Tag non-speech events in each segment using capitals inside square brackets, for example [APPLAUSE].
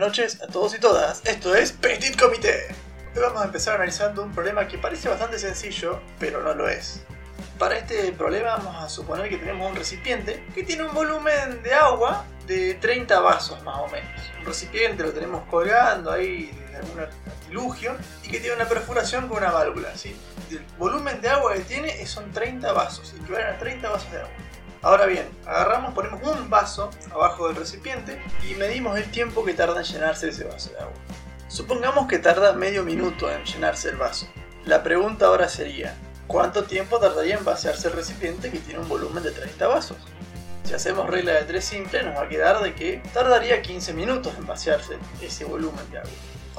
noches a todos y todas. Esto es Petit Comité. Hoy vamos a empezar analizando un problema que parece bastante sencillo, pero no lo es. Para este problema vamos a suponer que tenemos un recipiente que tiene un volumen de agua de 30 vasos más o menos. Un recipiente lo tenemos colgando ahí de algún artilugio y que tiene una perforación con una válvula. ¿sí? El volumen de agua que tiene son 30 vasos, equivalen a 30 vasos de agua. Ahora bien, agarramos, ponemos un vaso abajo del recipiente y medimos el tiempo que tarda en llenarse ese vaso de agua. Supongamos que tarda medio minuto en llenarse el vaso. La pregunta ahora sería, ¿cuánto tiempo tardaría en vaciarse el recipiente que tiene un volumen de 30 vasos? Si hacemos regla de 3 simple, nos va a quedar de que tardaría 15 minutos en vaciarse ese volumen de agua.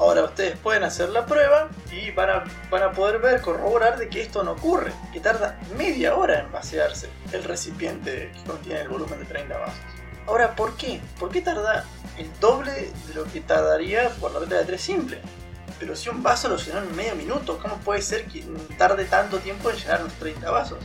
Ahora ustedes pueden hacer la prueba y van a, poder ver, corroborar de que esto no ocurre, que tarda media hora en vaciarse el recipiente que contiene el volumen de 30 vasos. Ahora, ¿por qué? ¿Por qué tarda el doble de lo que tardaría por la regla de 3 simple? Pero si un vaso lo llenó en medio minuto, ¿cómo puede ser que tarde tanto tiempo en llenar los 30 vasos?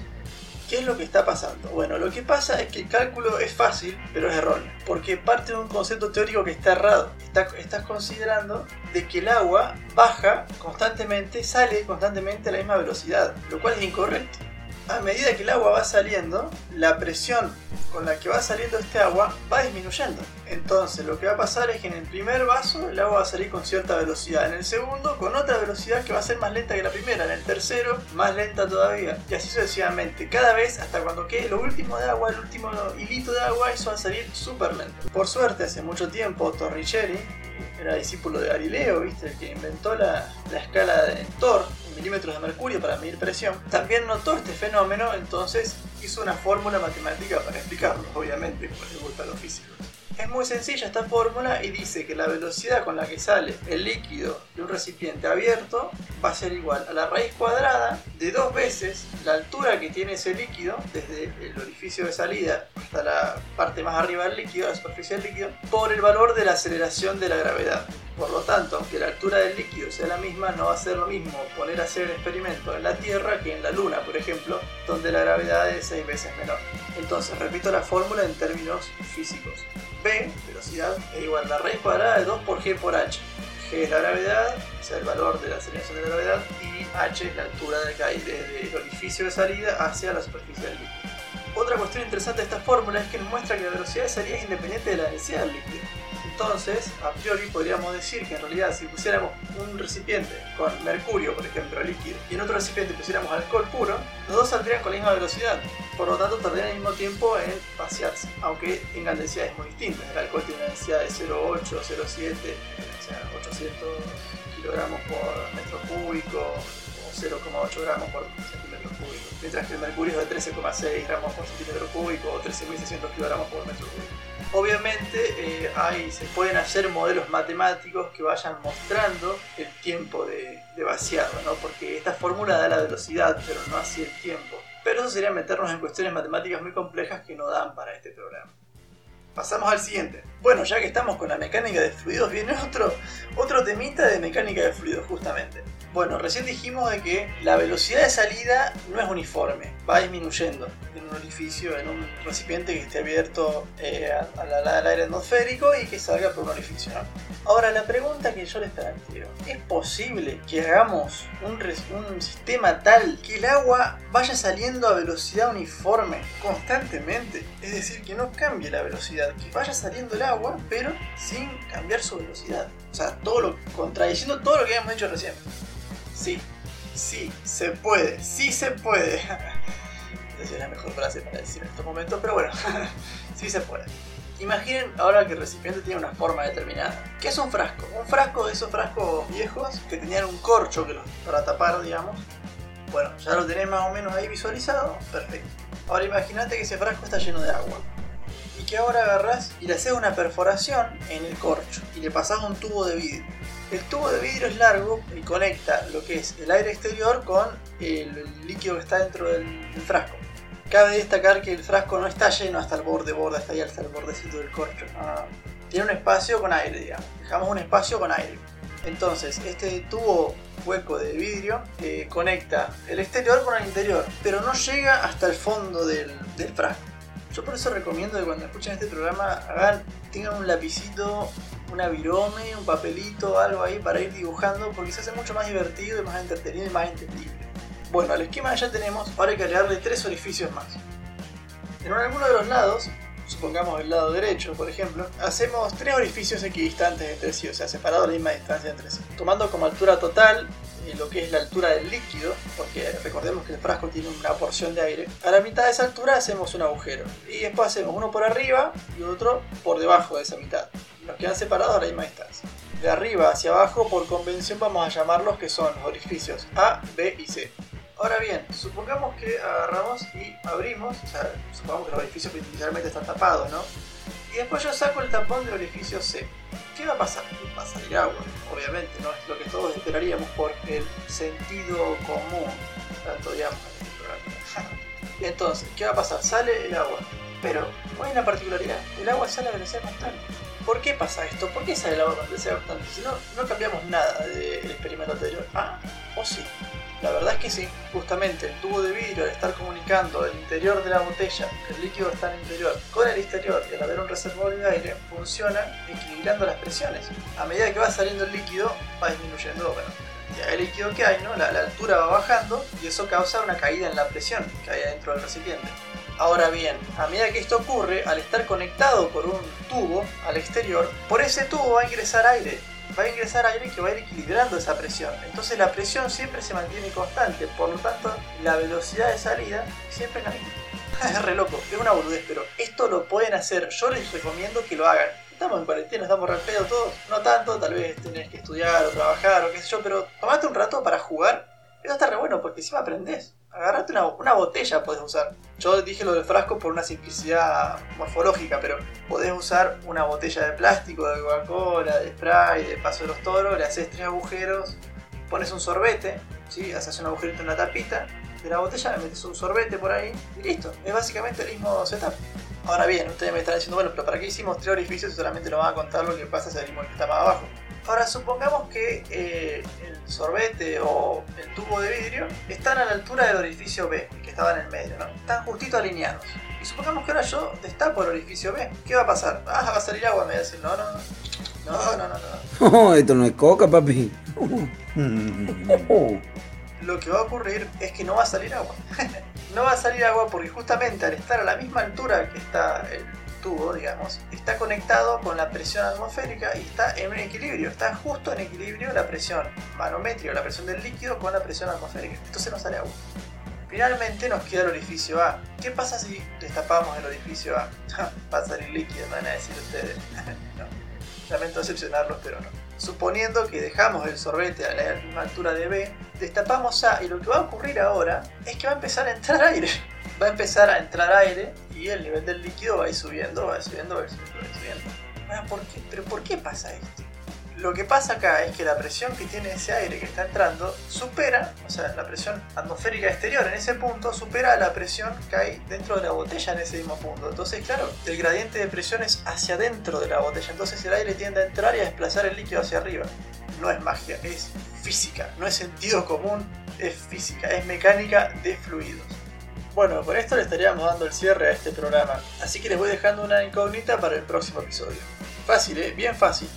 ¿Qué es lo que está pasando? Bueno, lo que pasa es que el cálculo es fácil, pero es erróneo, porque parte de un concepto teórico que está errado. estás considerando de que el agua baja constantemente, sale constantemente a la misma velocidad, lo cual es incorrecto a medida que el agua va saliendo, la presión con la que va saliendo este agua va disminuyendo. Entonces lo que va a pasar es que en el primer vaso el agua va a salir con cierta velocidad, en el segundo con otra velocidad que va a ser más lenta que la primera, en el tercero más lenta todavía, y así sucesivamente. Cada vez hasta cuando quede lo último de agua, el último hilito de agua, eso va a salir súper lento. Por suerte hace mucho tiempo Torricelli era discípulo de Galileo, ¿viste? el que inventó la, la escala de Thor, milímetros de mercurio para medir presión, también notó este fenómeno, entonces hizo una fórmula matemática para explicarlo, obviamente, como le gusta los físicos. Es muy sencilla esta fórmula y dice que la velocidad con la que sale el líquido de un recipiente abierto va a ser igual a la raíz cuadrada de dos veces la altura que tiene ese líquido desde el orificio de salida hasta la parte más arriba del líquido, la superficie del líquido, por el valor de la aceleración de la gravedad. Por lo tanto, aunque la altura del líquido sea la misma, no va a ser lo mismo poner a hacer el experimento en la Tierra que en la Luna, por ejemplo, donde la gravedad es 6 veces menor. Entonces, repito la fórmula en términos físicos. V, velocidad, es igual a raíz cuadrada de 2 por G por H. G es la gravedad, o sea, el valor de la aceleración de la gravedad, y H es la altura que hay desde el orificio de salida hacia la superficie del líquido. Otra cuestión interesante de esta fórmula es que nos muestra que la velocidad de salida es independiente de la densidad del líquido. Entonces, a priori podríamos decir que en realidad si pusiéramos un recipiente con mercurio, por ejemplo, líquido, y en otro recipiente pusiéramos alcohol puro, los dos saldrían con la misma velocidad. Por lo tanto, tardarían al mismo tiempo en vaciarse, aunque tengan densidades muy distintas. El alcohol tiene una densidad de 0,8, 0,7, o sea, 800 kilogramos por metro cúbico, o 0,8 gramos por centímetro Mientras que el mercurio es de 13,6 gramos por centímetro cúbico o 13.600 kilogramos por metro cúbico. Obviamente eh, se pueden hacer modelos matemáticos que vayan mostrando el tiempo de, de vaciado, ¿no? porque esta fórmula da la velocidad, pero no así el tiempo. Pero eso sería meternos en cuestiones matemáticas muy complejas que no dan para este programa. Pasamos al siguiente. Bueno, ya que estamos con la mecánica de fluidos, viene otro temita de mecánica de fluidos justamente. Bueno, recién dijimos de que la velocidad de salida no es uniforme, va disminuyendo en un orificio, en un recipiente que esté abierto eh, al, aire atmosférico y que salga por un orificio. Ahora, la pregunta que yo les planteo, ¿es posible que hagamos un, un sistema tal que el agua vaya saliendo a velocidad uniforme constantemente? Es decir, que no cambie la velocidad, que vaya saliendo el agua, pero sin cambiar su velocidad. O sea, todo lo, contradiciendo todo lo que habíamos hecho recién. Sí, sí, se puede, sí se puede. [LAUGHS] Esa es la mejor frase para decir en estos momentos, pero bueno, [LAUGHS] sí se puede. Imaginen ahora que el recipiente tiene una forma determinada. ¿Qué es un frasco? Un frasco de esos frascos viejos que tenían un corcho para tapar, digamos. Bueno, ya lo tenés más o menos ahí visualizado. Perfecto. Ahora imagínate que ese frasco está lleno de agua. Que ahora agarras y le haces una perforación en el corcho y le pasas un tubo de vidrio. El tubo de vidrio es largo y conecta lo que es el aire exterior con el líquido que está dentro del, frasco. Cabe destacar que el frasco no está lleno hasta el borde, borde, hasta ahí hasta el bordecito del corcho. Tiene un espacio con aire, digamos. Dejamos un espacio con aire. Entonces, este tubo hueco de vidrio eh, conecta el exterior con el interior, pero no llega hasta el fondo del, frasco. Yo por eso recomiendo que cuando escuchen este programa hagan, tengan un lapicito una virome, un papelito, algo ahí para ir dibujando, porque se hace mucho más divertido y más entretenido y más entendible. Bueno, al esquema ya tenemos, ahora hay que agregarle tres orificios más. En alguno de los lados, supongamos el lado derecho, por ejemplo, hacemos tres orificios equidistantes entre sí, o sea, separados la misma distancia entre sí. Tomando como altura total eh, lo que es la altura del líquido, porque recordemos que el frasco tiene una porción de aire, a la mitad de esa altura hacemos un agujero. Y después hacemos uno por arriba y otro por debajo de esa mitad. Nos quedan separados a la misma distancia. De arriba hacia abajo, por convención, vamos a llamarlos que son los orificios A, B y C. Ahora bien, supongamos que agarramos y abrimos, o sea, supongamos que el orificio inicialmente está tapado, ¿no? Y después yo saco el tapón del orificio C. ¿Qué va a pasar? Va a salir agua, obviamente, no es lo que todos esperaríamos por el sentido común, tanto digamos. Entonces, ¿qué va a pasar? Sale el agua, pero hay una particularidad, el agua sale a velocidad constante. ¿Por qué pasa esto? ¿Por qué sale el agua a velocidad constante? Si no, no cambiamos nada del experimento anterior. Ah, o sí. La verdad es que sí, justamente el tubo de vidrio al estar comunicando el interior de la botella, el líquido está en el interior, con el exterior y al haber un reservorio de aire, funciona equilibrando las presiones. A medida que va saliendo el líquido, va disminuyendo bueno, el líquido que hay, ¿no? La, la, altura va bajando y eso causa una caída en la presión que hay dentro del recipiente. Ahora bien, a medida que esto ocurre, al estar conectado por un tubo al exterior, por ese tubo va a ingresar aire va a ingresar aire que va a ir equilibrando esa presión. Entonces la presión siempre se mantiene constante, por lo tanto la velocidad de salida siempre es la misma. [LAUGHS] es re loco, es una boludez, pero esto lo pueden hacer, yo les recomiendo que lo hagan. Estamos en cuarentena, estamos re pedo todos, no tanto, tal vez tenés que estudiar o trabajar o qué sé yo, pero tomate un rato para jugar, eso está re bueno porque encima aprendés agarrate una, botella, podés usar. Yo dije lo del frasco por una simplicidad morfológica, pero podés usar una botella de plástico, de Coca-Cola, de spray, de paso de los toros, le haces tres agujeros, pones un sorbete, ¿sí? haces un agujerito en la tapita de la botella, le metes un sorbete por ahí y listo. Es básicamente el mismo setup. Ahora bien, ustedes me están diciendo, bueno, pero ¿para qué hicimos tres orificios solamente nos van a contar lo que pasa si el que está más abajo? Ahora supongamos que eh, el sorbete o el tubo de vidrio están a la altura del orificio B, que estaba en el medio, ¿no? Están justito alineados. Y supongamos que ahora yo destapo el orificio B. ¿Qué va a pasar? Ah, va a salir agua, me va a decir, no, no, no. No, no, no, no. [LAUGHS] esto no es coca, papi. [LAUGHS] Lo que va a ocurrir es que no va a salir agua. [LAUGHS] no va a salir agua porque justamente al estar a la misma altura que está el digamos, está conectado con la presión atmosférica y está en un equilibrio, está justo en equilibrio la presión manométrica, la presión del líquido con la presión atmosférica. Entonces no sale agua. Finalmente nos queda el orificio A. ¿Qué pasa si destapamos el orificio A? [LAUGHS] Va a salir líquido, van a decir ustedes. [LAUGHS] Lamento decepcionarlos, pero no. Suponiendo que dejamos el sorbete a la misma altura de B, destapamos A y lo que va a ocurrir ahora es que va a empezar a entrar aire. Va a empezar a entrar aire y el nivel del líquido va a ir subiendo, va a ir subiendo, va a ir subiendo, va a ir subiendo. ¿por qué? ¿Pero por qué pasa esto? Lo que pasa acá es que la presión que tiene ese aire que está entrando supera, o sea, la presión atmosférica exterior en ese punto supera la presión que hay dentro de la botella en ese mismo punto. Entonces, claro, el gradiente de presión es hacia dentro de la botella. Entonces el aire tiende a entrar y a desplazar el líquido hacia arriba. No es magia, es física, no es sentido común, es física, es mecánica de fluidos. Bueno, con esto le estaríamos dando el cierre a este programa, así que les voy dejando una incógnita para el próximo episodio. Fácil, ¿eh? Bien fácil.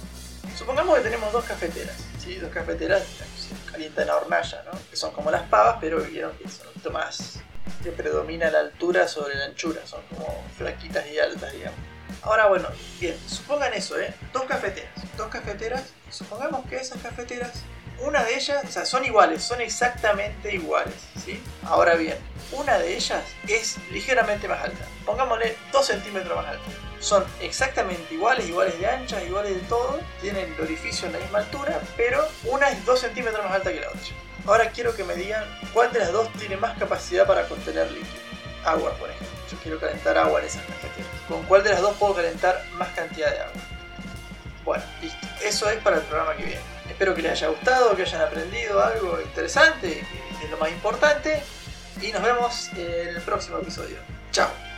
Supongamos que tenemos dos cafeteras, ¿sí? Dos cafeteras que calientan la hornalla, ¿no? Que son como las pavas, pero vieron que son un poquito más... que predomina la altura sobre la anchura, son como flaquitas y altas, digamos. Ahora bueno, bien, supongan eso, ¿eh? Dos cafeteras. Dos cafeteras, supongamos que esas cafeteras una de ellas, o sea, son iguales, son exactamente iguales, ¿sí? Ahora bien, una de ellas es ligeramente más alta. Pongámosle 2 centímetros más alta. Son exactamente iguales, iguales de ancha, iguales de todo. Tienen el orificio en la misma altura, pero una es 2 centímetros más alta que la otra. Ahora quiero que me digan cuál de las dos tiene más capacidad para contener líquido. Agua, por ejemplo. Yo quiero calentar agua en esas cafeteras. ¿Con cuál de las dos puedo calentar más cantidad de agua? Bueno, listo. Eso es para el programa que viene. Espero que les haya gustado, que hayan aprendido algo interesante, que es lo más importante. Y nos vemos en el próximo episodio. Chao.